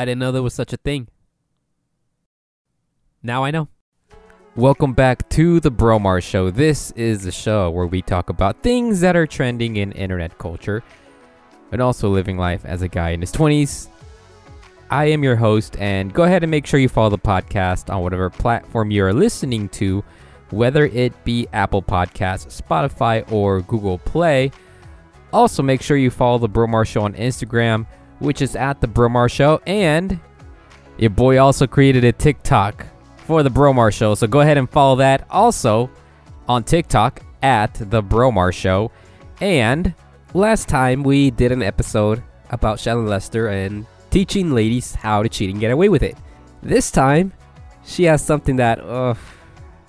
I didn't know there was such a thing. Now I know. Welcome back to the Bromar Show. This is the show where we talk about things that are trending in internet culture and also living life as a guy in his 20s. I am your host, and go ahead and make sure you follow the podcast on whatever platform you're listening to, whether it be Apple Podcasts, Spotify, or Google Play. Also, make sure you follow the Bromar Show on Instagram, which is at the Bromar Show, and your boy also created a TikTok for the Bromar Show, so go ahead and follow that. Also, on TikTok at the Bromar Show, and last time we did an episode about Shallon Lester and teaching ladies how to cheat and get away with it. This time, she has something that, uh,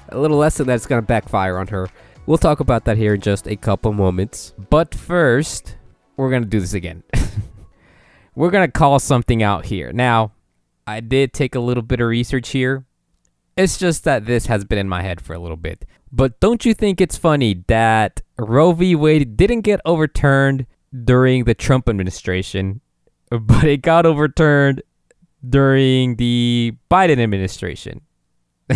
a little lesson that's gonna backfire on her. We'll talk about that here in just a couple moments. But first, we're gonna do this again. we're gonna call something out here. Now, I did take a little bit of research here. It's just that this has been in my head for a little bit. But don't you think it's funny that Roe v. Wade didn't get overturned during the Trump administration, but it got overturned during the Biden administration?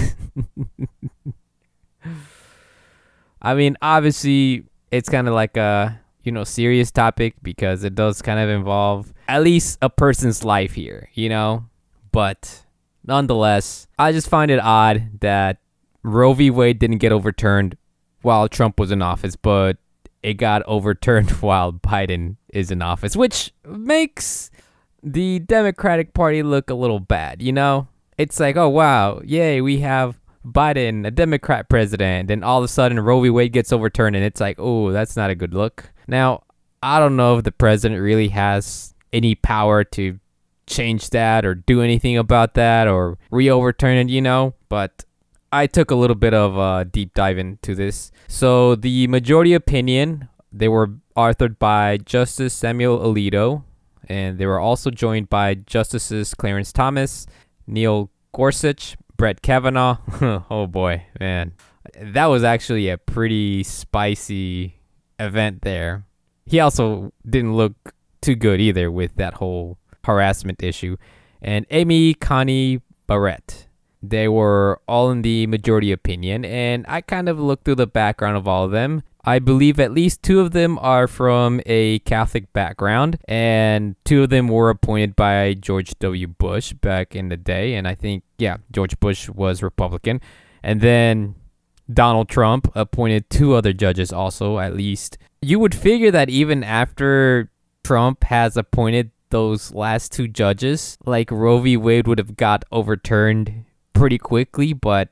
I mean, obviously, it's kind of like a you know serious topic because it does kind of involve at least a person's life here, you know. But nonetheless, I just find it odd that Roe v. Wade didn't get overturned while Trump was in office, but it got overturned while Biden is in office, which makes the Democratic Party look a little bad, you know? It's like, oh wow, yay, we have Biden, a Democrat president, and all of a sudden Roe v. Wade gets overturned, and it's like, oh, that's not a good look. Now, I don't know if the president really has any power to change that or do anything about that or re overturn it, you know, but I took a little bit of a deep dive into this. So, the majority opinion, they were authored by Justice Samuel Alito, and they were also joined by Justices Clarence Thomas, Neil Gorsuch, Brett Kavanaugh. oh boy, man. That was actually a pretty spicy event there. He also didn't look too good either with that whole harassment issue. And Amy Coney Barrett. They were all in the majority opinion, and I kind of looked through the background of all of them. I believe at least two of them are from a Catholic background, and two of them were appointed by George W. Bush back in the day. And I think, yeah, George Bush was Republican. And then Donald Trump appointed two other judges, also, at least. You would figure that even after Trump has appointed those last two judges, like Roe v. Wade would have got overturned pretty quickly, but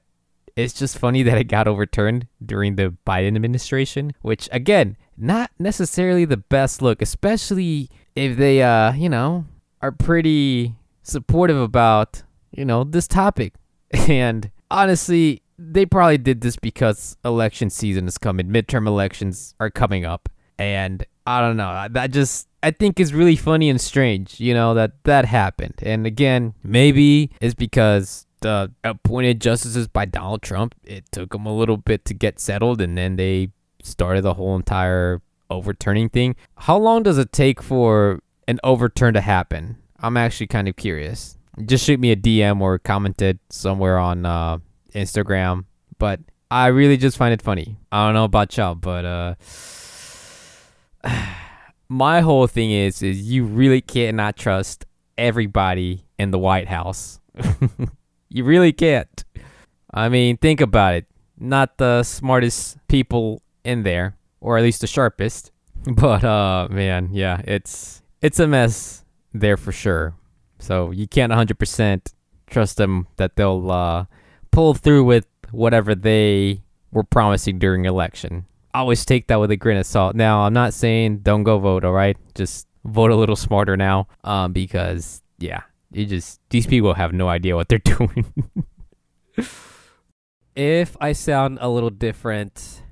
it's just funny that it got overturned during the Biden administration, which again, not necessarily the best look, especially if they uh, you know, are pretty supportive about, you know, this topic. And honestly, they probably did this because election season is coming, midterm elections are coming up. And I don't know, that just I think is really funny and strange, you know, that that happened. And again, maybe it's because the appointed justices by Donald Trump, it took them a little bit to get settled, and then they started the whole entire overturning thing. How long does it take for an overturn to happen? I'm actually kind of curious. Just shoot me a DM or commented somewhere on uh, Instagram. But I really just find it funny. I don't know about y'all, but uh, my whole thing is is you really cannot trust everybody in the White House. You really can't. I mean, think about it. Not the smartest people in there, or at least the sharpest. But uh man, yeah, it's it's a mess there for sure. So you can't 100% trust them that they'll uh, pull through with whatever they were promising during election. Always take that with a grain of salt. Now, I'm not saying don't go vote, all right? Just vote a little smarter now um, because, yeah, you just these people have no idea what they're doing. if I sound a little different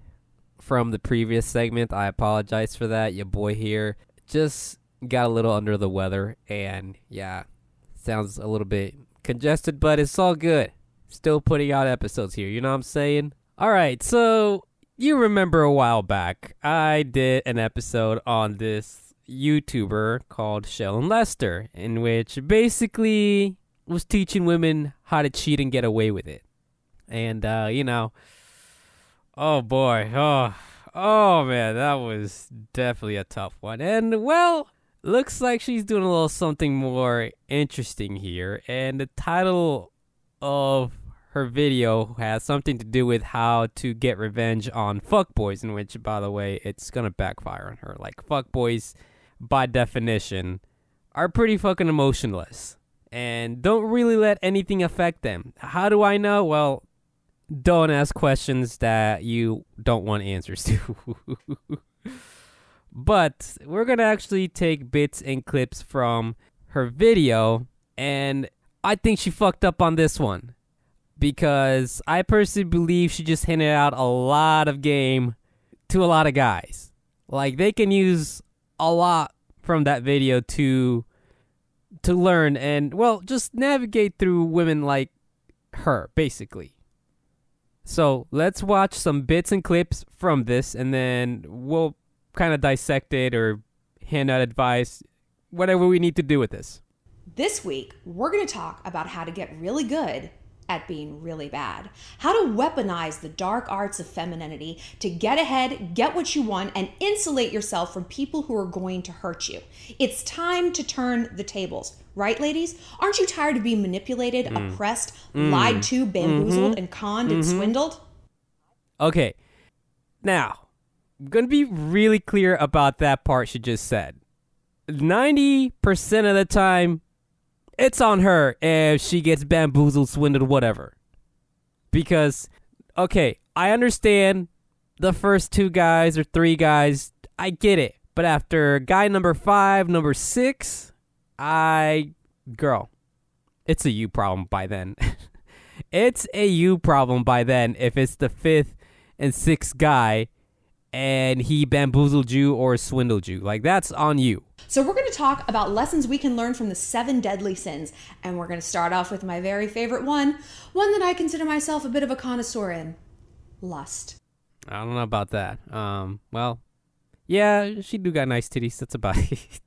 from the previous segment, I apologize for that. Your boy here just got a little under the weather and yeah, sounds a little bit congested, but it's all good. Still putting out episodes here, you know what I'm saying? All right, so you remember a while back, I did an episode on this YouTuber called Shallon Lester, in which basically was teaching women how to cheat and get away with it. And uh, you know, oh boy, oh oh man, that was definitely a tough one. And well, looks like she's doing a little something more interesting here. And the title of her video has something to do with how to get revenge on fuckboys, in which, by the way, it's gonna backfire on her. Like, fuckboys, by definition, are pretty fucking emotionless and don't really let anything affect them. How do I know? Well, don't ask questions that you don't want answers to. but we're gonna actually take bits and clips from her video, and I think she fucked up on this one because I personally believe she just handed out a lot of game to a lot of guys. Like they can use a lot from that video to to learn and well just navigate through women like her basically. So, let's watch some bits and clips from this and then we'll kind of dissect it or hand out advice whatever we need to do with this. This week, we're going to talk about how to get really good at being really bad. How to weaponize the dark arts of femininity to get ahead, get what you want, and insulate yourself from people who are going to hurt you. It's time to turn the tables, right, ladies? Aren't you tired of being manipulated, mm. oppressed, mm. lied to, bamboozled, mm-hmm. and conned mm-hmm. and swindled? Okay. Now, I'm going to be really clear about that part she just said. 90% of the time, it's on her if she gets bamboozled, swindled, whatever. Because, okay, I understand the first two guys or three guys, I get it. But after guy number five, number six, I, girl, it's a you problem by then. it's a you problem by then if it's the fifth and sixth guy and he bamboozled you or swindled you. Like, that's on you. So, we're going to talk about lessons we can learn from the seven deadly sins. And we're going to start off with my very favorite one, one that I consider myself a bit of a connoisseur in lust. I don't know about that. Um, well, yeah, she do got nice titties. That's about it.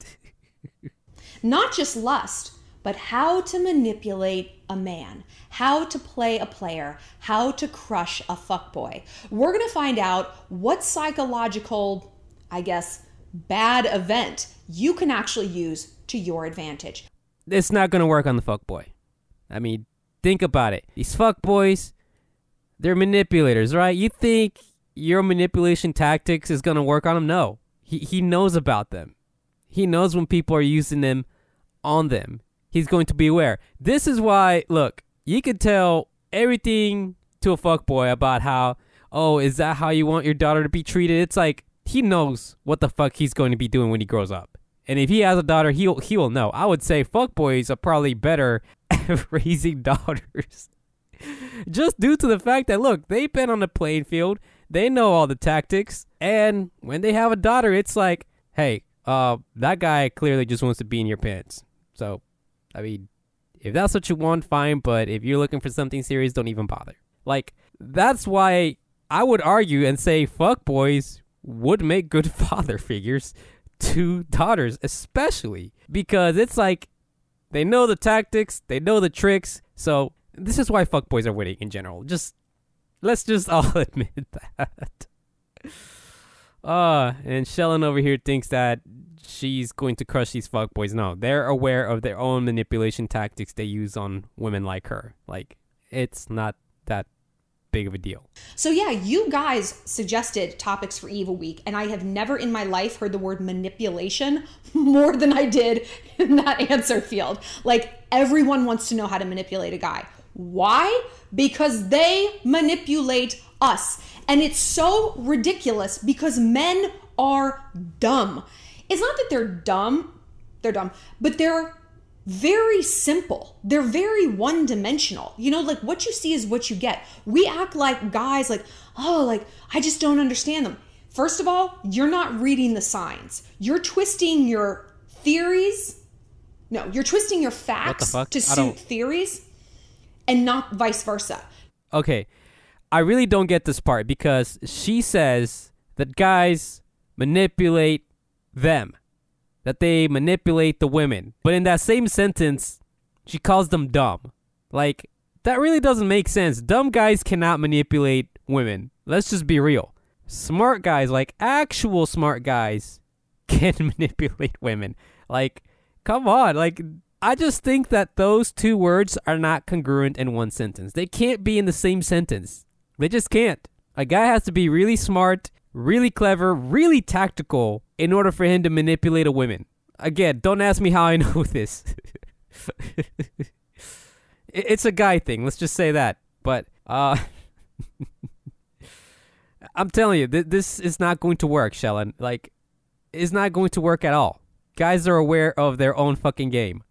Not just lust, but how to manipulate a man, how to play a player, how to crush a fuckboy. We're going to find out what psychological, I guess, bad event you can actually use to your advantage. It's not going to work on the fuck boy. I mean, think about it. These fuck boys, they're manipulators, right? You think your manipulation tactics is going to work on him? No. He, he knows about them. He knows when people are using them on them. He's going to be aware. This is why, look, you could tell everything to a fuckboy about how, oh, is that how you want your daughter to be treated? It's like, he knows what the fuck he's going to be doing when he grows up. And if he has a daughter, he'll he will know. I would say fuckboys are probably better at raising daughters. Just due to the fact that look, they've been on the playing field, they know all the tactics, and when they have a daughter, it's like, hey, uh, that guy clearly just wants to be in your pants. So, I mean, if that's what you want, fine. But if you're looking for something serious, don't even bother. Like, that's why I would argue and say fuck boys would make good father figures to daughters, especially because it's like they know the tactics, they know the tricks. So this is why fuck boys are winning in general. Just let's just all admit that. Uh, and Shallon over here thinks that she's going to crush these fuckboys. No, they're aware of their own manipulation tactics they use on women like her. Like, it's not that big of a deal. So, yeah, you guys suggested topics for Evil Week, and I have never in my life heard the word manipulation more than I did in that answer field. Like, everyone wants to know how to manipulate a guy. Why? Because they manipulate us. And it's so ridiculous because men are dumb. It's not that they're dumb, they're dumb, but they're very simple. They're very one dimensional. You know, like what you see is what you get. We act like guys, like, oh, like, I just don't understand them. First of all, you're not reading the signs. You're twisting your theories. No, you're twisting your facts to suit theories and not vice versa. Okay. I really don't get this part because she says that guys manipulate them. that they manipulate the women. But in that same sentence, she calls them dumb. Like, that really doesn't make sense. Dumb guys cannot manipulate women. Let's just be real. Smart guys, like actual smart guys, can manipulate women. Like, come on. Like, I just think that those two words are not congruent in one sentence. They can't be in the same sentence. They just can't. A guy has to be really smart, really clever, really tactical in order for him to manipulate a woman. Again, don't ask me how I know this. it's a guy thing. Let's just say that. But uh I'm telling you, th- this is not going to work, Shallon. Like, it's not going to work at all. Guys are aware of their own fucking game,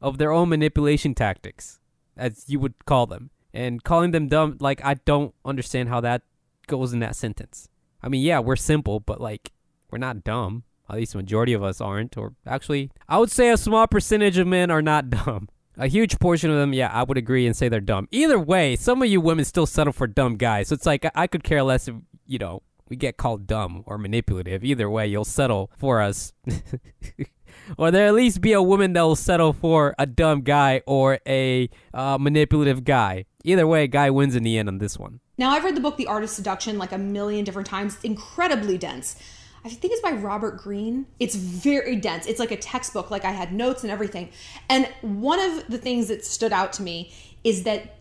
of their own manipulation tactics, as you would call them. And calling them dumb, like, I don't understand how that goes in that sentence. I mean, yeah, we're simple, but like, we're not dumb. At least the majority of us aren't. Or actually, I would say a small percentage of men are not dumb. A huge portion of them, yeah, I would agree and say they're dumb. Either way, some of you women still settle for dumb guys. So it's like, I could care less if, you know, we get called dumb or manipulative. Either way, you'll settle for us. or there at least be a woman that will settle for a dumb guy or a uh, manipulative guy. Either way, guy wins in the end on this one. Now, I've read the book The Art of Seduction like a million different times. It's incredibly dense. I think it's by Robert Greene. It's very dense. It's like a textbook. Like I had notes and everything. And one of the things that stood out to me is that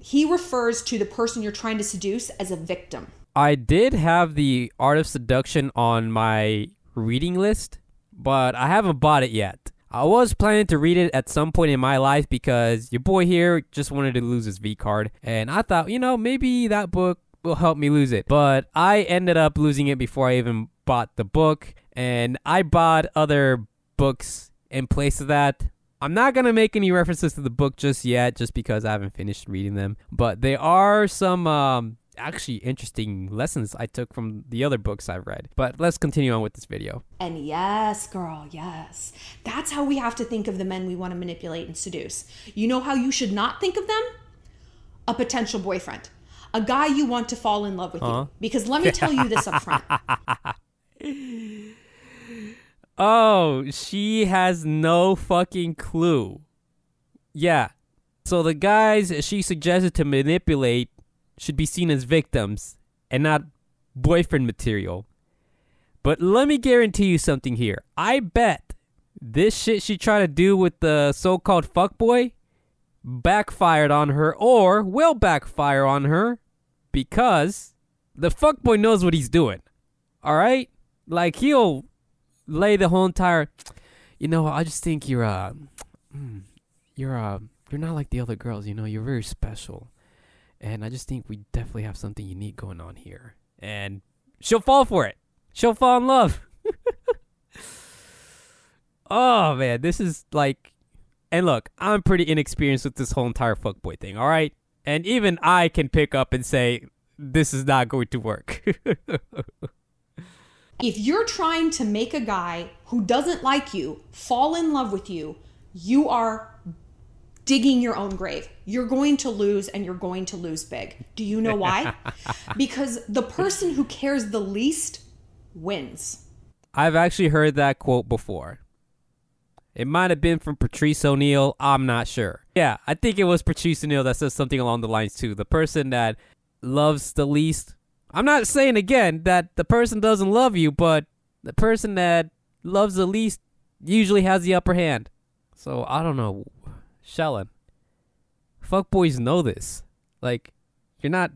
he refers to the person you're trying to seduce as a victim. I did have the Art of Seduction on my reading list, but I haven't bought it yet. I was planning to read it at some point in my life because your boy here just wanted to lose his V card, and I thought, you know, maybe that book will help me lose it. But I ended up losing it before I even bought the book, and I bought other books in place of that. I'm not going to make any references to the book just yet, just because I haven't finished reading them. But there are some um, actually interesting lessons I took from the other books I've read. But let's continue on with this video. And yes, girl, yes. That's how we have to think of the men we want to manipulate and seduce. You know how you should not think of them? A potential boyfriend. A guy you want to fall in love with uh-huh. you. Because let me tell you this up front. oh, she has no fucking clue. Yeah. So the guys she suggested to manipulate should be seen as victims and not boyfriend material. But let me guarantee you something here. I bet this shit she tried to do with the so called fuckboy backfired on her or will backfire on her because the fuckboy knows what he's doing. Alright? Like he'll lay the whole entire you know, I just think you're uh mm, you're uh you're not like the other girls, you know, you're very special. And I just think we definitely have something unique going on here. And she'll fall for it. She'll fall in love. oh man, this is like and look, I'm pretty inexperienced with this whole entire fuckboy thing, alright? And even I can pick up and say this is not going to work. if you're trying to make a guy who doesn't like you fall in love with you, you are digging your own grave. You're going to lose and you're going to lose big. Do you know why? because the person who cares the least wins. I've actually heard that quote before. It might have been from Patrice O'Neal. I'm not sure. Yeah, I think it was Patrice O'Neal that says something along the lines too. The person that loves the least. I'm not saying again that the person doesn't love you, but the person that loves the least usually has the upper hand. So I don't know. Shallon. Fuck boys know this. Like, you're not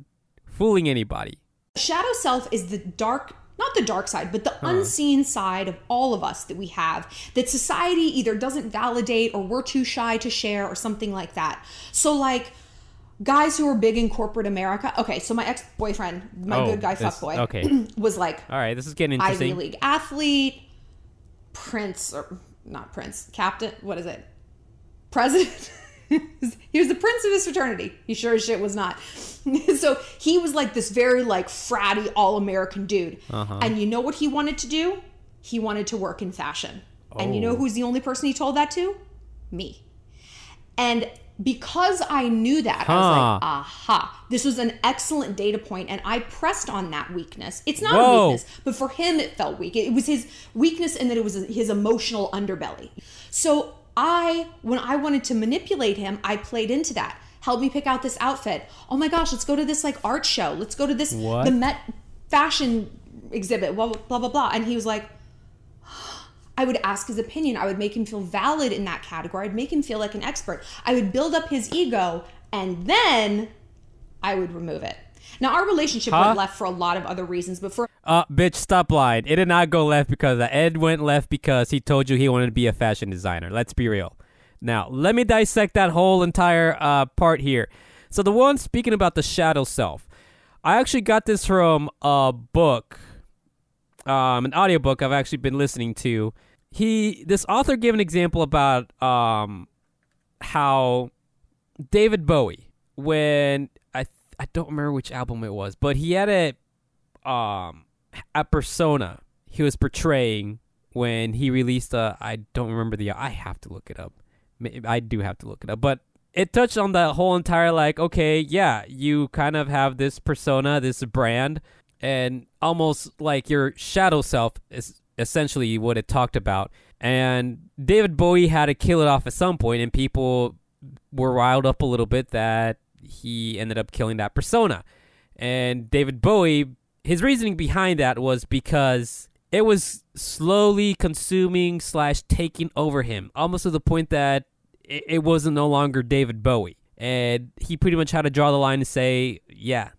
fooling anybody. Shadow self is the dark, not the dark side, but the huh. unseen side of all of us that we have that society either doesn't validate or we're too shy to share or something like that. So, like, guys who are big in corporate America. Okay, so my ex boyfriend, my oh, good guy fuckboy, okay. was like, all right, this is getting interesting. Ivy League athlete, Prince or not Prince, Captain. What is it? president. he was the prince of his fraternity. He sure as shit was not. so he was like this very like fratty all American dude. Uh-huh. And you know what he wanted to do? He wanted to work in fashion. Oh. And you know oh. who's the only person he told that to? Me. And because I knew that, I was like, aha, this was an excellent data point, and I pressed on that weakness. It's not Whoa. a weakness, but for him, it felt weak. It was his weakness, and that it was his emotional underbelly. So I, when I wanted to manipulate him, I played into that. Help me pick out this outfit. Oh my gosh, let's go to this like art show. Let's go to this What? the Met fashion exhibit. Blah blah blah blah. And he was like, I would ask his opinion. I would make him feel valid in that category. I'd make him feel like an expert. I would build up his ego and then I would remove it. Now, our relationship Huh? went left for a lot of other reasons, but for Uh, bitch, stop lying. It did not go left because uh, Ed went left because he told you he wanted to be a fashion designer. Let's be real. Now, let me dissect that whole entire uh, part here. So, the one speaking about the shadow self, I actually got this from a book, um, an audiobook I've actually been listening to. He, this author gave an example about um, how David Bowie, when I, I don't remember which album it was, but he had a um a persona he was portraying when he released a I don't remember the I have to look it up. I do have to look it up, but it touched on the whole entire like okay, yeah, you kind of have this persona, this brand and almost like your shadow self is essentially what it talked about. And David Bowie had to kill it off at some point and people were riled up a little bit that he ended up killing that persona. And David Bowie, his reasoning behind that was because it was slowly consuming slash taking over him, almost to the point that it, it wasn't no longer David Bowie. And he pretty much had to draw the line and say, yeah,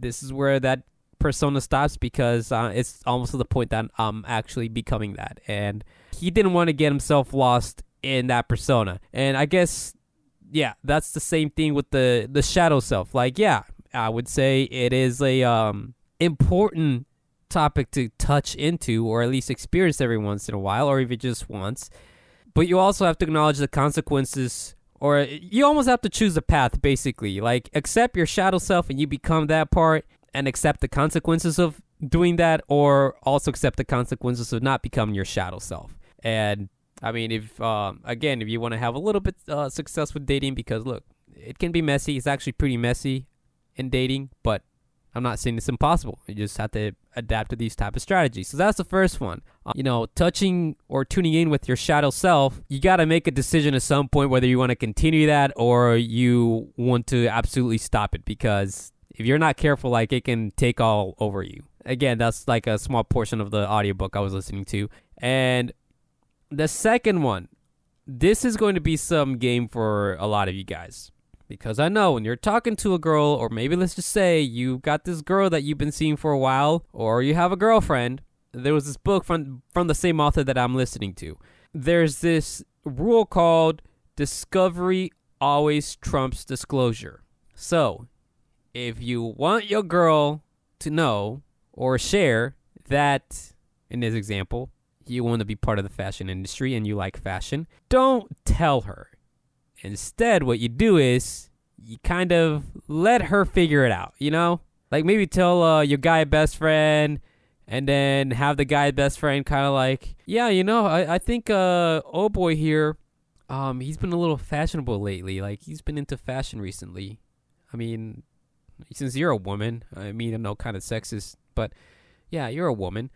this is where that persona stops because uh, it's almost to the point that I'm actually becoming that. And he didn't want to get himself lost in that persona. And I guess yeah, that's the same thing with the the shadow self. Like, yeah, I would say it is a um important topic to touch into or at least experience every once in a while or even just once. But you also have to acknowledge the consequences or you almost have to choose a path basically. Like accept your shadow self and you become that part and accept the consequences of doing that or also accept the consequences of not becoming your shadow self. And I mean, if um, again, if you want to have a little bit uh, success with dating, because look, it can be messy. It's actually pretty messy in dating, but I'm not saying it's impossible. You just have to adapt to these type of strategies. So that's the first one. Uh, you know, touching or tuning in with your shadow self. You got to make a decision at some point whether you want to continue that or you want to absolutely stop it. Because if you're not careful, like it can take all over you. Again, that's like a small portion of the audiobook I was listening to, and the second one, this is going to be some game for a lot of you guys. Because I know when you're talking to a girl, or maybe let's just say you got this girl that you've been seeing for a while, or you have a girlfriend, there was this book from from the same author that I'm listening to. There's this rule called discovery always trumps disclosure. So, if you want your girl to know or share that in this example, you want to be part of the fashion industry and you like fashion, don't tell her. Instead, what you do is you kind of let her figure it out, you know? Like maybe tell uh, your guy best friend and then have the guy best friend kind of like, yeah, you know, I, I think uh, oh boy here, um, he's been a little fashionable lately. Like he's been into fashion recently. I mean, since you're a woman, I mean, I'm no kind of sexist, but yeah, you're a woman.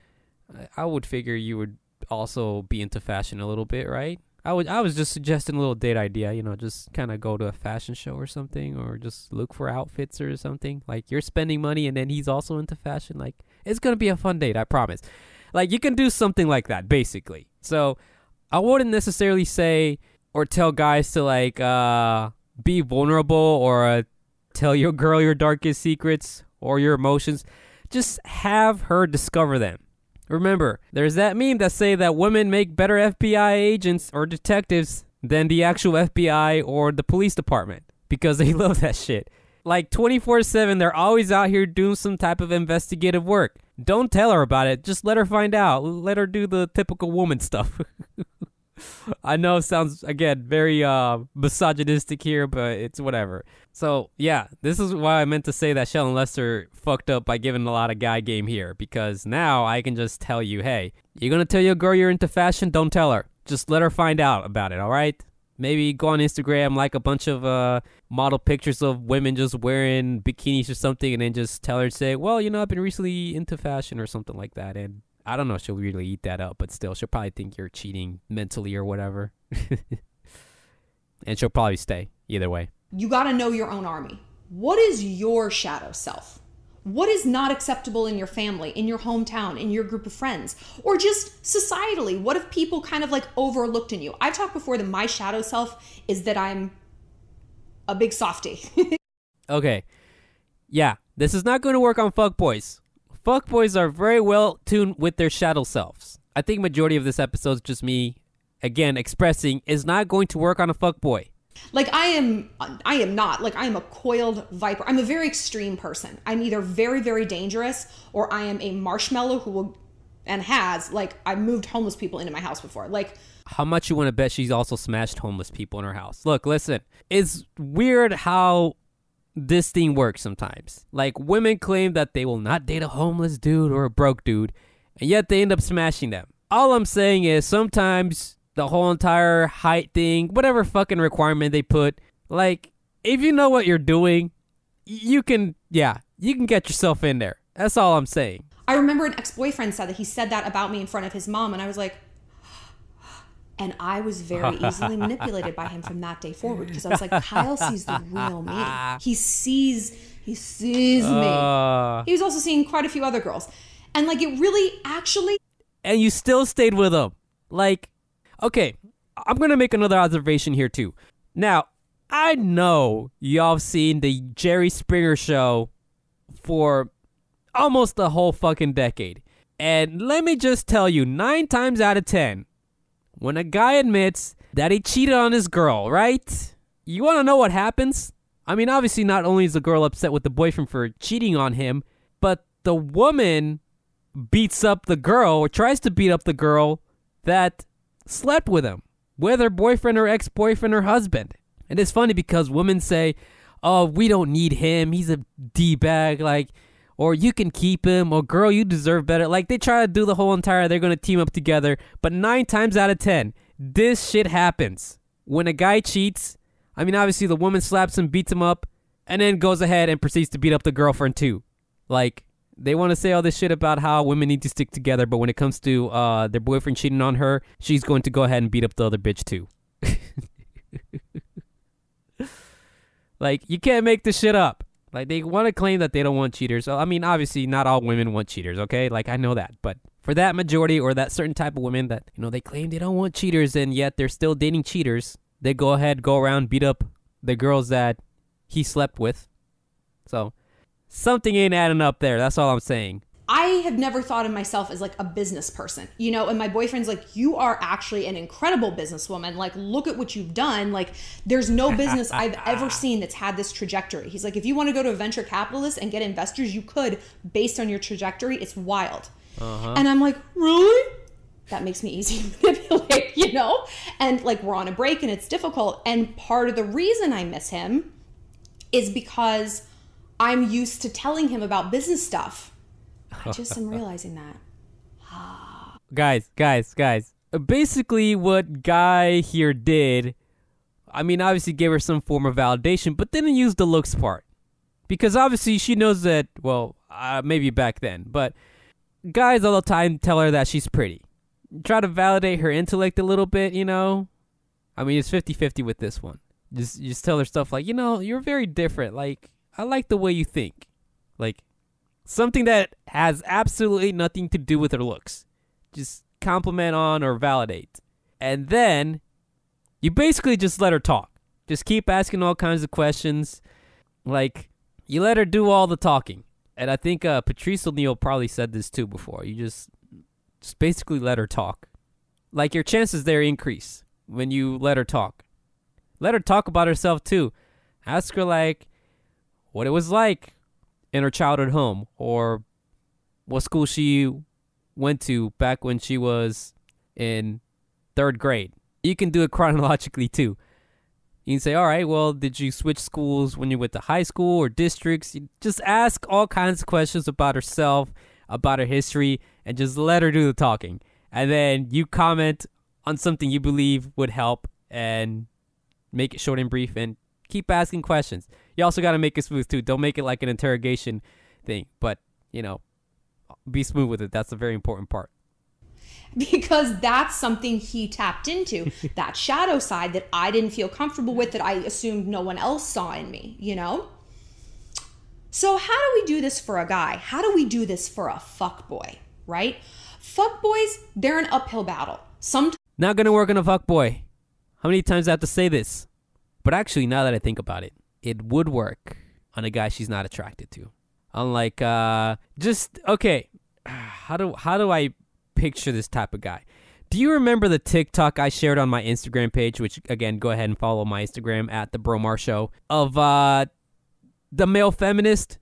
I- would figure you would also be into fashion a little bit, right? I would. I was just suggesting a little date idea. You know, just kind of go to a fashion show or something, or just look for outfits or something. Like you're spending money, and then he's also into fashion. Like it's gonna be a fun date. I promise. Like you can do something like that, basically. So I wouldn't necessarily say or tell guys to like uh, be vulnerable or uh, tell your girl your darkest secrets or your emotions. Just have her discover them. Remember, there's that meme that say that women make better FBI agents or detectives than the actual FBI or the police department because they love that shit. Like 24/7 they're always out here doing some type of investigative work. Don't tell her about it. Just let her find out. Let her do the typical woman stuff. I know it sounds again very uh misogynistic here, but it's whatever. So yeah, this is why I meant to say that Shallon Lester fucked up by giving a lot of guy game here because now I can just tell you, hey, you're gonna tell your girl you're into fashion, don't tell her. Just let her find out about it, all right? Maybe go on Instagram, like a bunch of uh, model pictures of women just wearing bikinis or something, and then just tell her to say, "Well, you know, I've been recently into fashion or something like that." And I don't know, if she'll really eat that up, but still, she'll probably think you're cheating mentally or whatever, and she'll probably stay either way. You got to know your own army. What is your shadow self? What is not acceptable in your family, in your hometown, in your group of friends, or just societally? What if people kind of like overlooked in you? I've talked before that my shadow self is that I'm a big softy. okay. Yeah, this is not going to work on fuckboys. Fuckboys are very well tuned with their shadow selves. I think majority of this episode is just me, again, expressing is not going to work on a fuckboy. Like I am I am not. Like I am a coiled viper. I'm a very extreme person. I'm either very very dangerous or I am a marshmallow who will and has like I moved homeless people into my house before. Like how much you want to bet she's also smashed homeless people in her house. Look, listen. It's weird how this thing works sometimes. Like women claim that they will not date a homeless dude or a broke dude, and yet they end up smashing them. All I'm saying is sometimes the whole entire height thing, whatever fucking requirement they put. Like, if you know what you're doing, you can, yeah, you can get yourself in there. That's all I'm saying. I remember an ex boyfriend said that he said that about me in front of his mom, and I was like, and I was very easily manipulated by him from that day forward because I was like, Kyle sees the real me. He sees, he sees me. Uh, he was also seeing quite a few other girls. And like, it really actually. And you still stayed with him. Like, Okay, I'm gonna make another observation here too. Now, I know y'all have seen the Jerry Springer show for almost the whole fucking decade. And let me just tell you, nine times out of ten, when a guy admits that he cheated on his girl, right? You wanna know what happens? I mean, obviously, not only is the girl upset with the boyfriend for cheating on him, but the woman beats up the girl or tries to beat up the girl that slept with him, whether boyfriend or ex boyfriend or husband. And it's funny because women say, oh, we don't need him. He's a D bag. Like, or you can keep him, or girl, you deserve better. Like, they try to do the whole entire, they're to team up together. But nine times out of 10, this shit happens. When a guy cheats, I mean, obviously the woman slaps him, beats him up, and then goes ahead and proceeds to beat up the girlfriend too. Like, they want to say all this shit about how women need to stick together, but when it comes to uh, their boyfriend cheating on her, she's going to go ahead and beat up the other bitch too. like you can't make this shit up. Like they want to claim that they don't want cheaters. I mean, obviously, not all women want cheaters. Okay, like I know that, but for that majority or that certain type of women that you know they claim they don't want cheaters and yet they're still dating cheaters, they go ahead, go around, beat up the girls that he slept with. So something ain't adding up there. That's all I'm saying. I have never thought of myself as like a business person, you know, and my boyfriend's like, You are actually an incredible businesswoman. Like, look at what you've done. Like, there's no business I've ever seen that's had this trajectory. He's like, If you want to go to a venture capitalist and get investors, you could based on your trajectory. It's wild. Uh-huh. And I'm like, Really? That makes me easy to manipulate, you know? And like, we're on a break and it's difficult. And part of the reason I miss him is because I'm used to telling him about business stuff. I just am realizing that. guys, guys, guys. Basically, what Guy here did, I mean, obviously gave her some form of validation, but didn't use the looks part. Because obviously she knows that, well, uh, maybe back then, but guys all the time tell her that she's pretty. Try to validate her intellect a little bit, you know? I mean, it's 50 50 with this one. Just, just tell her stuff like, you know, you're very different. Like, I like the way you think. Like something that has absolutely nothing to do with her looks. Just compliment on or validate. And then you basically just let her talk. Just keep asking all kinds of questions. Like you let her do all the talking. And I think uh, Patrice O'Neal probably said this too before. You just just basically let her talk. Like your chances there increase when you let her talk. Let her talk about herself too. Ask her like, what it was like in her childhood home or what school she went to back when she was in third grade. You can do it chronologically too. You can say, all right, well, did you switch schools when you went to high school or districts? You just ask all kinds of questions about herself, about her history, and just let her do the talking. And then you comment on something you believe would help, and make it short and brief and keep asking questions. You also got to make it smooth too. Don't make it like an interrogation thing, but you know, be smooth with it. That's a very important part. Because that's something he tapped into, that shadow side that I didn't feel comfortable with, that I assumed no one else saw in me, you know? So, how do we do this for a guy? How do we do this for a fuck boy, right? Fuck boys, they're an uphill battle. Sometimes Not gonna work on a fuck boy. How many times I have to say this? But actually, now that I think about it, it would work on a guy she's not attracted to. Unlike, uh, just okay. How do how do I picture this type of guy? Do you remember the TikTok I shared on my Instagram page? Which again, go ahead and follow my Instagram at the Bromar Show of uh, the male feminist.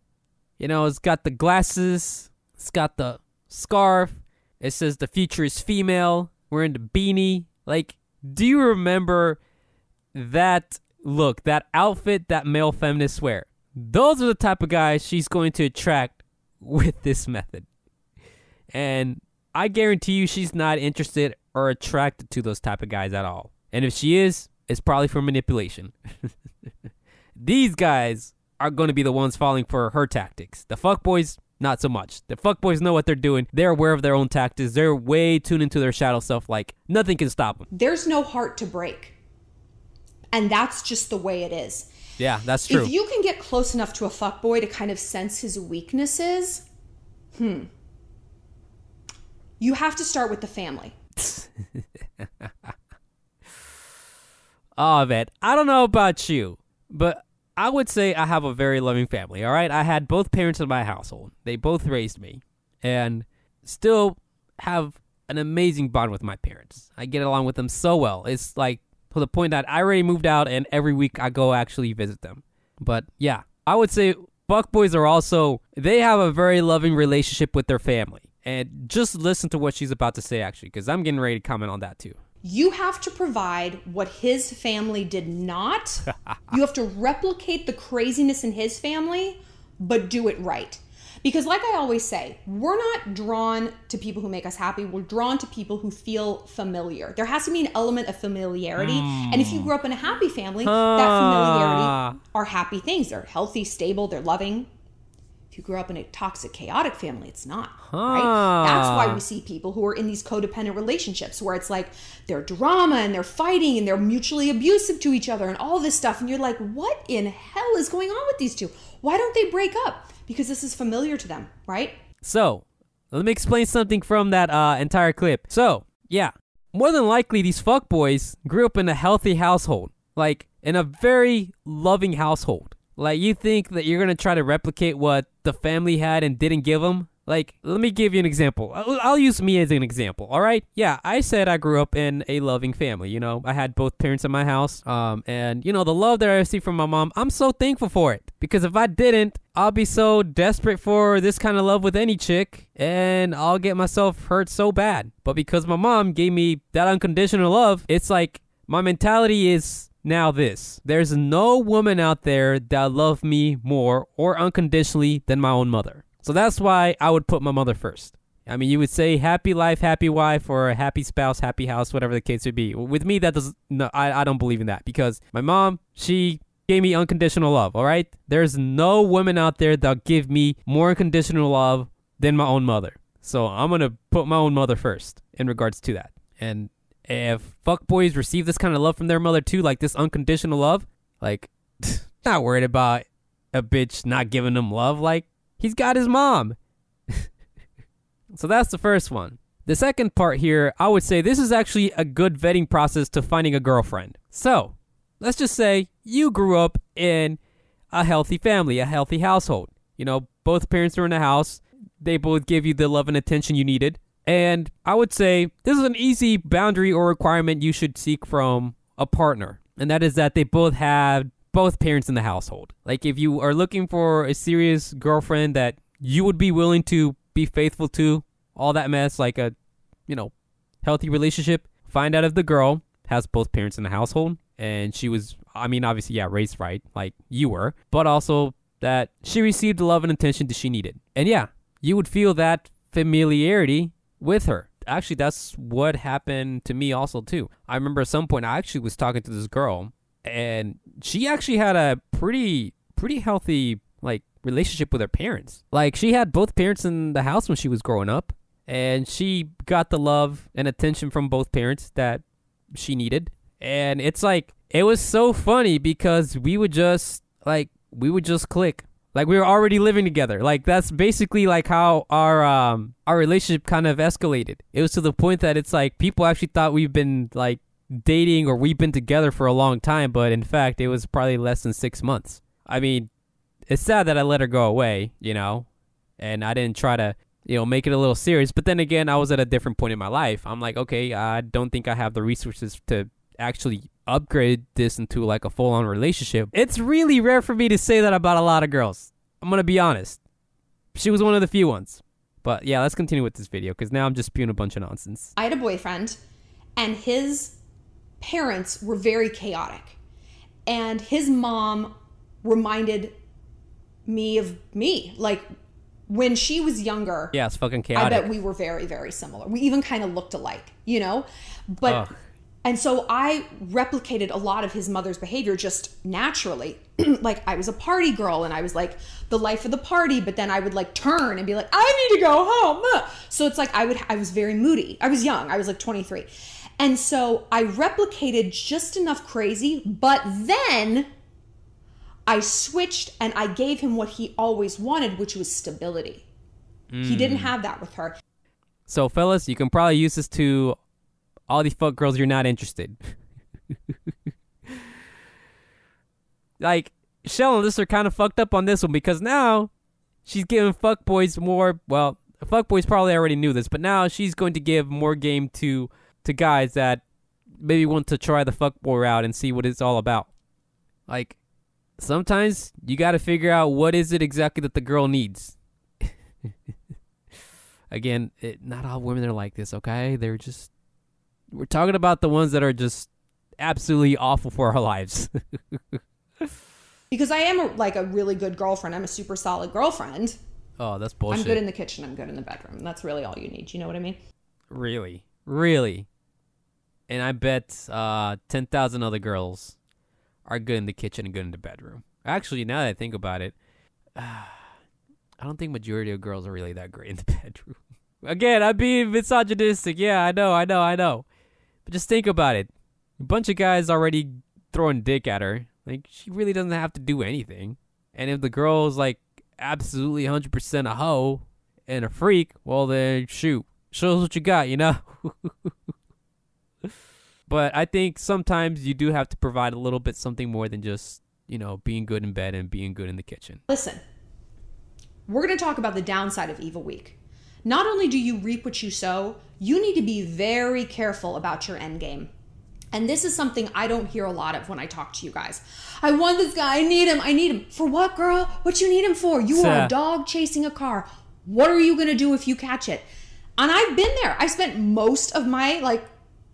You know, it's got the glasses, it's got the scarf. It says the future is female. Wearing the beanie. Like, do you remember that look, that outfit that male feminists wear? Those are the type of guys she's going to attract with this method. And I guarantee you she's not interested or attracted to those type of guys at all. And if she is, it's probably for manipulation. These guys are going to be the ones falling for her tactics. The fuckboys, not so much. The fuckboys know what they're doing. They're aware of their own tactics. They're way tuned into their shadow self. Like nothing can stop them. there's no heart to break. And that's just the way it is. Yeah, that's true. If you can get close enough to a fuckboy to kind of sense his weaknesses, hmm. You have to start with the family. Oh man, I don't know about you, but I would say I have a very loving family. All right, I had both parents in my household. They both raised me, and still have an amazing bond with my parents. I get along with them so well. It's like to the point that I already moved out, and every week I go actually visit them. But yeah, I would say Buck boys are also they have a very loving relationship with their family. And just listen to what she's about to say, actually, because I'm getting ready to comment on that too. You have to provide what his family did not. you have to replicate the craziness in his family, but do it right. Because, like I always say, we're not drawn to people who make us happy. We're drawn to people who feel familiar. There has to be an element of familiarity. And if you hmm. grew up in a happy family, that familiarity are happy things. They're healthy, stable, they're loving. If you grew up in a toxic, chaotic family, it's not. Right? That's why we see people who are in these codependent relationships where it's like they're drama and they're fighting and they're mutually abusive to each other and all this stuff. And you're like, what in hell is going on with these two? Why don't they break up? Because this is familiar to them, right? So, let me explain something from that uh, entire clip. So, yeah, more than likely, these fuckboys grew up in a healthy household, like in a very loving household. Like, you think that you're gonna try to replicate what the family had and didn't give them? Like, let me give you an example. I'll, use me as an example, all right? Yeah, I said I grew up in a loving family. You know, I had both parents in my house. Um, and, you know, the love that I received from my mom, I'm so thankful for it. Because if I didn't, I'll be so desperate for this kind of love with any chick, and I'll get myself hurt so bad. But because my mom gave me that unconditional love, it's like my mentality is now this. There's no woman out there that loved me more or unconditionally than my own mother. So that's why I would put my mother first. I mean, you would say happy life, happy wife, or happy spouse, happy house, whatever the case would be. With me, that does no, I, I don't believe in that because my mom, she gave me unconditional love. All right, there's no woman out there that'll give me more unconditional love than my own mother. So I'm gonna put my own mother first in regards to that. And if fuckboys receive this kind of love from their mother too, like this unconditional love, like not worried about a bitch not giving him love. Like he's got his mom. so that's the first one. The second part here, I would say this is actually a good vetting process to finding a girlfriend. So let's just say you grew up in a healthy family, a healthy household. You know, both parents are in the house. They both give you the love and attention you needed. And I would say this is an easy boundary or requirement you should seek from a partner. And that is that they both have both parents in the household. Like if you are looking for a serious girlfriend that you would be willing to be faithful to, all that mess, like a, you know, healthy relationship, find out if the girl has both parents in the household and she was, I mean, obviously, yeah, raised right, like you were, but also that she received the love and attention that she needed. And yeah, you would feel that familiarity with her. Actually, that's what happened to me also too. I remember at some point I actually was talking to this girl and she actually had a pretty pretty healthy like relationship with her parents. Like she had both parents in the house when she was growing up, and she got the love and attention from both parents that she needed. And it's like it was so funny because we would just like we would just click. Like we were already living together. Like that's basically like how our um our relationship kind of escalated. It was to the point that it's like people actually thought we've been like dating or we've been together for a long time, but in fact it was probably less than 6 months. I mean, it's sad that I let her go away, you know, and I didn't try to, you know, make it a little serious. But then again, I was at a different point in my life. I'm like, okay, I don't think I have the resources to actually upgrade this into like a full on relationship. It's really rare for me to say that about a lot of girls. I'm to be honest. She was one of the few ones. But yeah, let's continue with this video because now I'm just spewing a bunch of nonsense. I had a boyfriend, and his parents were very chaotic. And his mom reminded me of me. Like when she was younger, Yeah, it's fucking chaotic. I bet we were very, very similar. We even kind of looked alike, you know? But. And so I replicated a lot of his mother's behavior just naturally. like I was a party girl and I was like the life of the party, but then I would like turn and be like, I need to go home. So it's like I would, I was very moody. I was young. I was like 23. And so I replicated just enough crazy, but then I switched and I gave him what he always wanted, which was stability. He didn't mm. have that with her. So, fellas, you can probably use this to all these fuck girls you're not interested. like, Shallon are kind of fucked up on this one because now she's giving fuck boys more. Well, fuck boys probably already knew this, but now she's going to give more game to to guys that maybe want to try the fuck boy route and see what it's all about. Like, sometimes you got to figure out what is it exactly that the girl needs. Again, it, not all women are like this, okay? They're just we're talking about the ones that are just absolutely awful for our lives. Because I am a, like a really good girlfriend. I'm a super solid girlfriend. oh, that's bullshit. I'm good in the kitchen. I'm good in the bedroom. That's really all you need. You know what I mean? really, really. And I bet uh, ten thousand other girls are good in the kitchen and good in the bedroom. Actually, now that I think about it, I don't think majority of girls are really that great in the bedroom. Again, I'm being misogynistic. Yeah, I know, I know, I know. But just think about it. A bunch of guys already throwing dick at her. Like she really doesn't have to do anything. And if the girl's like absolutely 100% a hoe and a freak, well then shoot, show us what you got, you know. but I think sometimes you do have to provide a little bit something more than just you know being good in bed and being good in the kitchen. Listen, we're going to talk about the downside of Evil Week. Not only do you reap what you sow, you need to be very careful about your end game. And this is something I don't hear a lot of when I talk to you guys. I want this guy. I need him. I need him. For what, girl? What you need him for? You are a dog chasing a car. What are you going to do if you catch it? And I've been there. I spent most of my like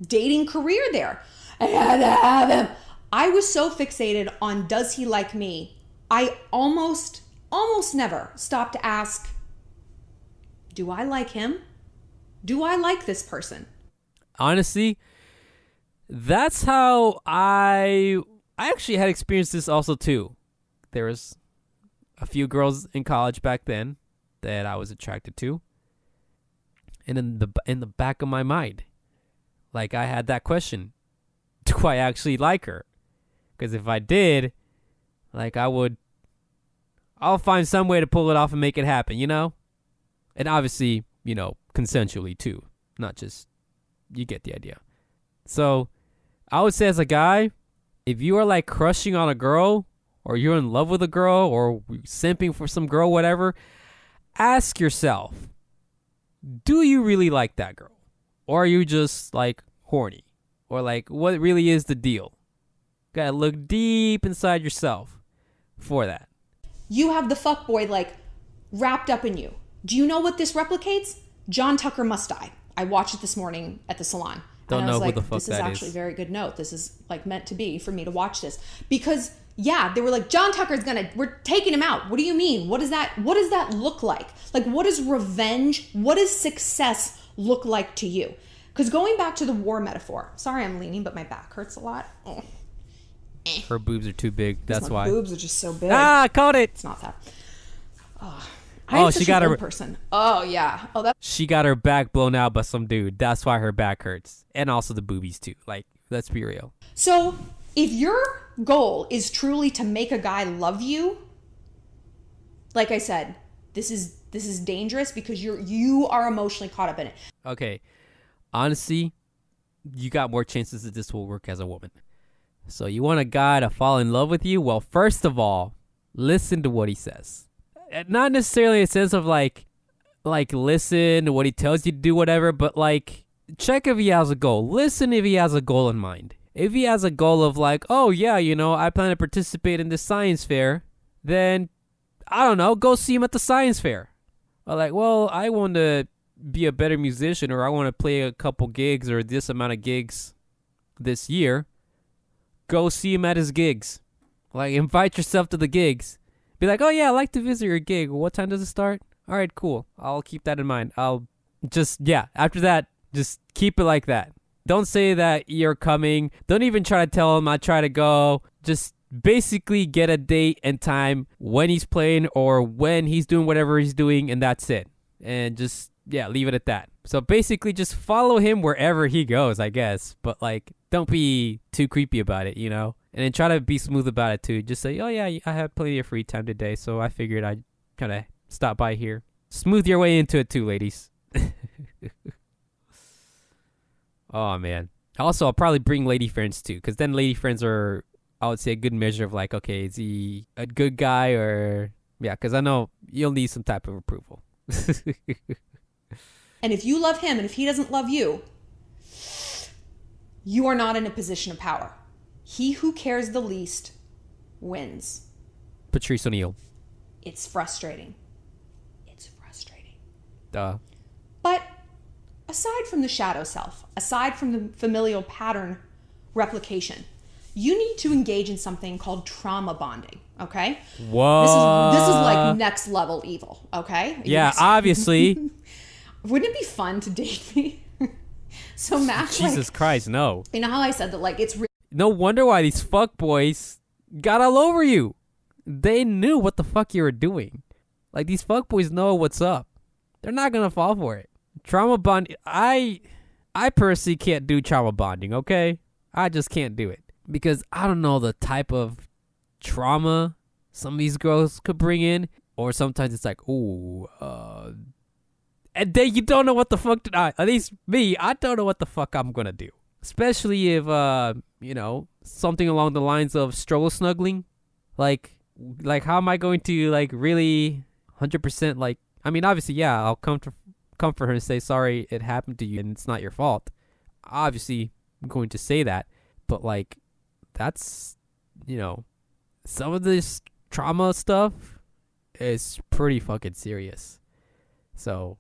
dating career there. I had to have him. I was so fixated on does he like me? I almost almost never stopped to ask do I like him? Do I like this person? honestly that's how i i actually had experienced this also too there was a few girls in college back then that i was attracted to and in the in the back of my mind like i had that question do i actually like her because if i did like i would i'll find some way to pull it off and make it happen you know and obviously you know consensually too not just you get the idea so I would say as a guy, if you are like crushing on a girl or you're in love with a girl or simping for some girl, whatever, ask yourself, do you really like that girl? Or are you just like horny? Or like what really is the deal? Gotta look deep inside yourself for that. You have the fuckboy like wrapped up in you. Do you know what this replicates? John Tucker Must Die. I watched it this morning at the salon. Don't and I know was who like, the fuck this is actually is. a very good note. This is like meant to be for me to watch this. Because yeah, they were like, John Tucker's gonna we're taking him out. What do you mean? What does that what does that look like? Like what does revenge, what does success look like to you? Because going back to the war metaphor, sorry I'm leaning, but my back hurts a lot. Oh. Her boobs are too big. That's why. boobs are just so big. Ah, I caught it. It's not that. Oh, Oh, I'm she got an her- person. Oh yeah. Oh that. She got her back blown out by some dude. That's why her back hurts, and also the boobies too. Like, let's be real. So if your goal is truly to make a guy love you, like I said, this is this is dangerous because you're you are emotionally caught up in it. Okay, honestly, you got more chances that this will work as a woman. So you want a guy to fall in love with you? Well, first of all, listen to what he says. Not necessarily a sense of like, like listen to what he tells you to do, whatever. But like, check if he has a goal. Listen if he has a goal in mind. If he has a goal of like, oh yeah, you know, I plan to participate in this science fair, then I don't know, go see him at the science fair. Or like, well, I want to be a better musician or I want to play a couple gigs or this amount of gigs this year, go see him at his gigs. Like, invite yourself to the gigs. Be like, oh yeah, I'd like to visit your gig. What time does it start? All right, cool. I'll keep that in mind. I'll just, yeah, after that, just keep it like that. Don't say that you're coming. Don't even try to tell him I try to go. Just basically get a date and time when he's playing or when he's doing whatever he's doing, and that's it. And just, yeah, leave it at that. So basically, just follow him wherever he goes, I guess. But like, don't be too creepy about it, you know? And then try to be smooth about it too. Just say, oh, yeah, I have plenty of free time today, so I figured I'd kind of stop by here. Smooth your way into it too, ladies. oh, man. Also, I'll probably bring lady friends too, because then lady friends are, I would say, a good measure of like, okay, is he a good guy or, yeah, because I know you'll need some type of approval. And if you love him and if he doesn't love you, you are not in a position of power. He who cares the least wins. Patrice O'Neal. It's frustrating. It's frustrating. Duh. But aside from the shadow self, aside from the familial pattern replication, you need to engage in something called trauma bonding, okay? Whoa. This is this is like next level evil, okay? Yeah, obviously. Wouldn't it be fun to date me? so Matt, Jesus like, Christ, no. you know how I said that like it's re- No wonder why these fuck boys got all over you. They knew what the fuck you were doing. Like these fuck boys know what's up. They're not gonna fall for it. Trauma bond. I, I personally can't do trauma bonding. Okay, I just can't do it because I don't know the type of trauma some of these girls could bring in, or sometimes it's like, ooh, uh, and then you don't know what the fuck. To, uh, at least me, I don't know what the fuck I'm gonna do. Especially if, uh, you know, something along the lines of stroll snuggling, like, like how am I going to like really, hundred percent like? I mean, obviously, yeah, I'll comfort comfort her and say sorry it happened to you and it's not your fault. Obviously, I'm going to say that, but like, that's, you know, some of this trauma stuff is pretty fucking serious. So,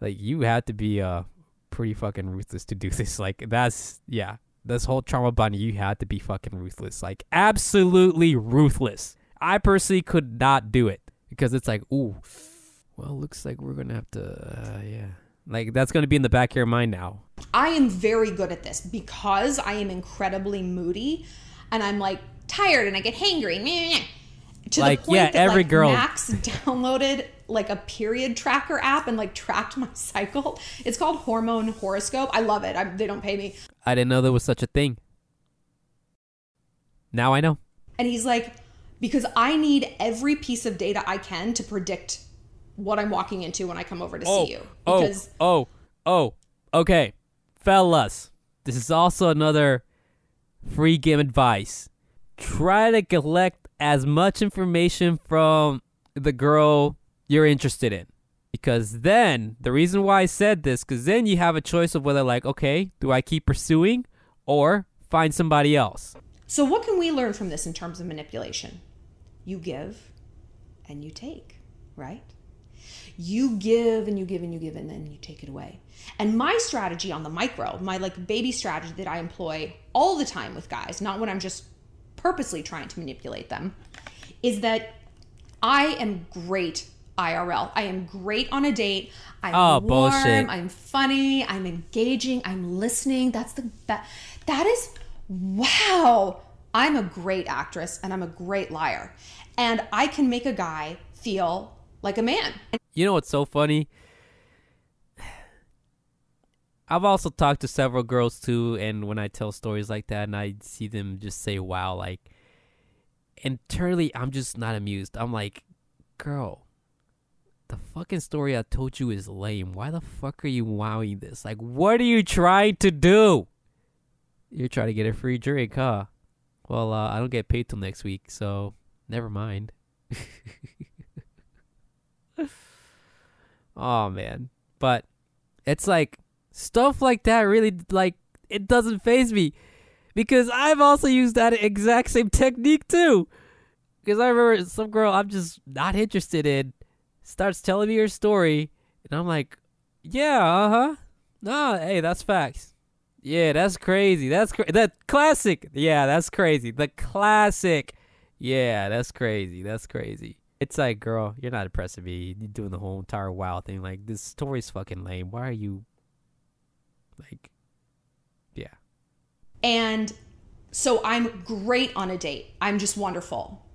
like, you have to be uh pretty fucking ruthless to do this. Like, that's yeah, this whole trauma bonding, you had to be fucking ruthless. Like, absolutely ruthless. I personally could not do it because it's like, ooh, well, looks like we're gonna have to, uh, yeah. Like that's gonna be in the back of your mind now. I am very good at this because I am incredibly moody and I'm like tired and I get hangry. To Like, the point yeah, that every like, girl- Max downloaded like a period tracker app and like tracked my cycle. It's called Hormone Horoscope. I love it. I, they don't pay me. I didn't know there was such a thing. Now I know. And he's like, because I need every piece of data I can to predict what I'm walking into when I come over to see oh, you. oh, Because oh, oh, okay, fellas. This is also another free game advice. Try to collect as much information from the girl you're interested in. Because then, the reason why I said this, because then you have a choice of whether, like, okay, do I keep pursuing or find somebody else? So, what can we learn from this in terms of manipulation? You give and you take, right? You give and you give and you give and then you take it away. And my strategy on the micro, my like baby strategy that I employ all the time with guys, not when I'm just purposely trying to manipulate them, is that I am great IRL. I am great on a date. I'm Oh, warm, bullshit. I'm funny, I'm engaging, I'm listening. That's the that that is wow. I'm a great actress and I'm a great liar. And I can make a guy feel like a man. You know what's so funny? I've also talked to several girls too, and when I tell stories like that and I see them just say, wow, like, internally, I'm just not amused. I'm like, girl, the fucking story I told you is lame. Why the fuck are you wowing this? Like, what are you trying to do? You're trying to get a free drink, huh? Well, uh, I don't get paid till next week, so never mind. oh man, but it's like stuff like that really like it doesn't phase me because I've also used that exact same technique too. Because I remember some girl I'm just not interested in starts telling me her story, and I'm like, yeah, uh huh. Nah, hey, that's facts. Yeah, that's crazy. That's cra- that classic. Yeah, that's crazy. The classic. Yeah, that's crazy. That's crazy. It's like, girl, you're not impressing me. You're doing the whole entire wow thing. Like, this story's fucking lame. Why are you, like, yeah. And so I'm great on a date. I'm just wonderful.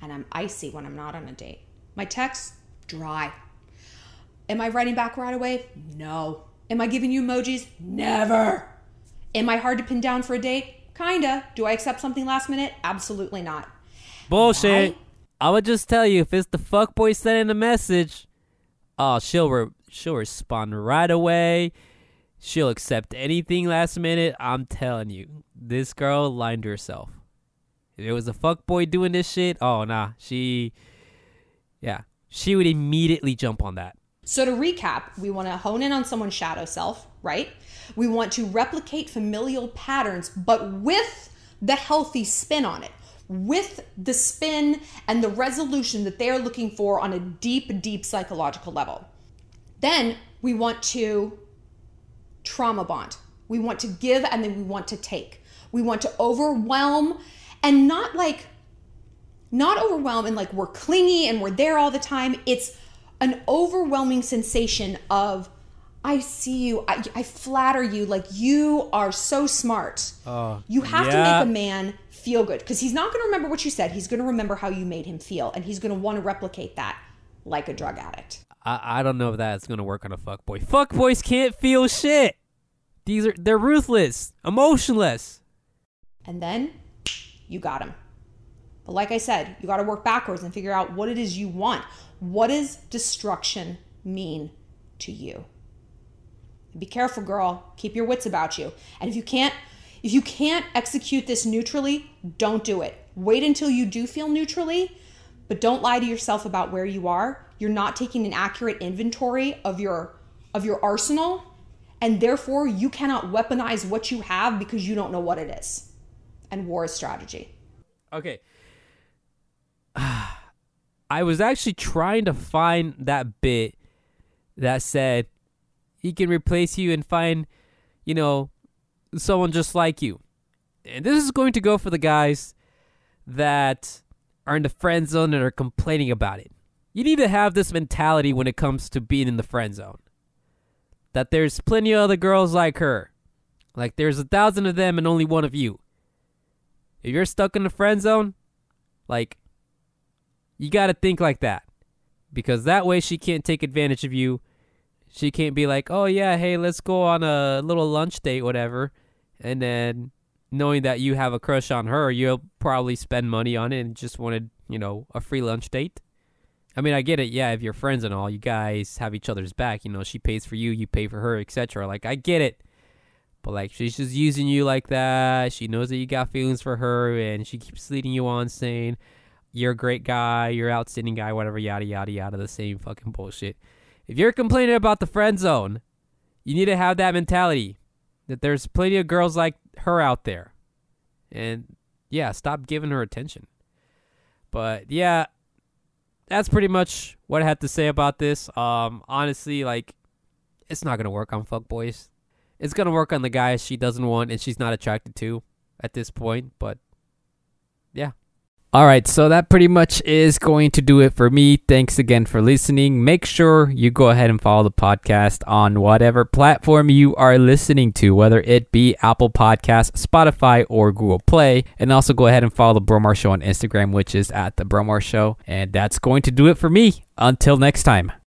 And I'm icy when I'm not on a date. My text, dry. Am I writing back right away? No. Am I giving you emojis? Never. Am I hard to pin down for a date? Kinda. Do I accept something last minute? Absolutely not. Bullshit. Why? I would just tell you if it's the fuckboy sending the message, oh, she'll re- she'll respond right away. She'll accept anything last minute. I'm telling you, this girl lined herself. If it was a fuckboy doing this shit, oh nah, she, yeah, she would immediately jump on that. So to recap, we want to hone in on someone's shadow self, right? We want to replicate familial patterns, but with the healthy spin on it, with the spin and the resolution that they are looking for on a deep, deep psychological level. Then we want to trauma bond. We want to give and then we want to take. We want to overwhelm and not like, not overwhelm and like we're clingy and we're there all the time. It's an overwhelming sensation of, I see you, I, I flatter you, like you are so smart. Oh, you have yeah. to make a man feel good because he's not going to remember what you said. He's going to remember how you made him feel, and he's going to want to replicate that like a drug addict. I, I don't know if that's gonna work on a fuckboy. Fuckboys can't feel shit. These are they're ruthless, emotionless. And then you got him. But like I said, you got to work backwards and figure out what it is you want. What does destruction mean to you? Be careful, girl. Keep your wits about you. And if you can't if you can't execute this neutrally, don't do it. Wait until you do feel neutrally, but don't lie to yourself about where you are. You're not taking an accurate inventory of your of your arsenal, and therefore you cannot weaponize what you have because you don't know what it is. And war is strategy. Okay. I was actually trying to find that bit that said he can replace you and find, you know, someone just like you. And this is going to go for the guys that are in the friend zone and are complaining about it. You need to have this mentality when it comes to being in the friend zone. That there's plenty of other girls like her. Like there's a thousand of them and only one of you. If you're stuck in the friend zone, like you got to think like that. Because that way she can't take advantage of you. She can't be like, "Oh yeah, hey, let's go on a little lunch date whatever." And then knowing that you have a crush on her, you'll probably spend money on it and just wanted, you know, a free lunch date. I mean, I get it. Yeah, if you're friends and all, you guys have each other's back. You know, she pays for you, you pay for her, etc. Like, I get it. But like, she's just using you like that. She knows that you got feelings for her, and she keeps leading you on, saying you're a great guy, you're an outstanding guy, whatever, yada yada yada. The same fucking bullshit. If you're complaining about the friend zone, you need to have that mentality that there's plenty of girls like her out there, and yeah, stop giving her attention. But yeah, that's pretty much what I had to say about this. Um, honestly, like, it's not gonna work on fuckboys. It's gonna work on the guys she doesn't want and she's not attracted to at this point. But yeah, All right, so that pretty much is going to do it for me. Thanks again for listening. Make sure you go ahead and follow the podcast on whatever platform you are listening to, whether it be Apple Podcasts, Spotify, or Google Play. And also go ahead and follow the Bromar Show on Instagram, which is at the Bromar Show. And that's going to do it for me. Until next time.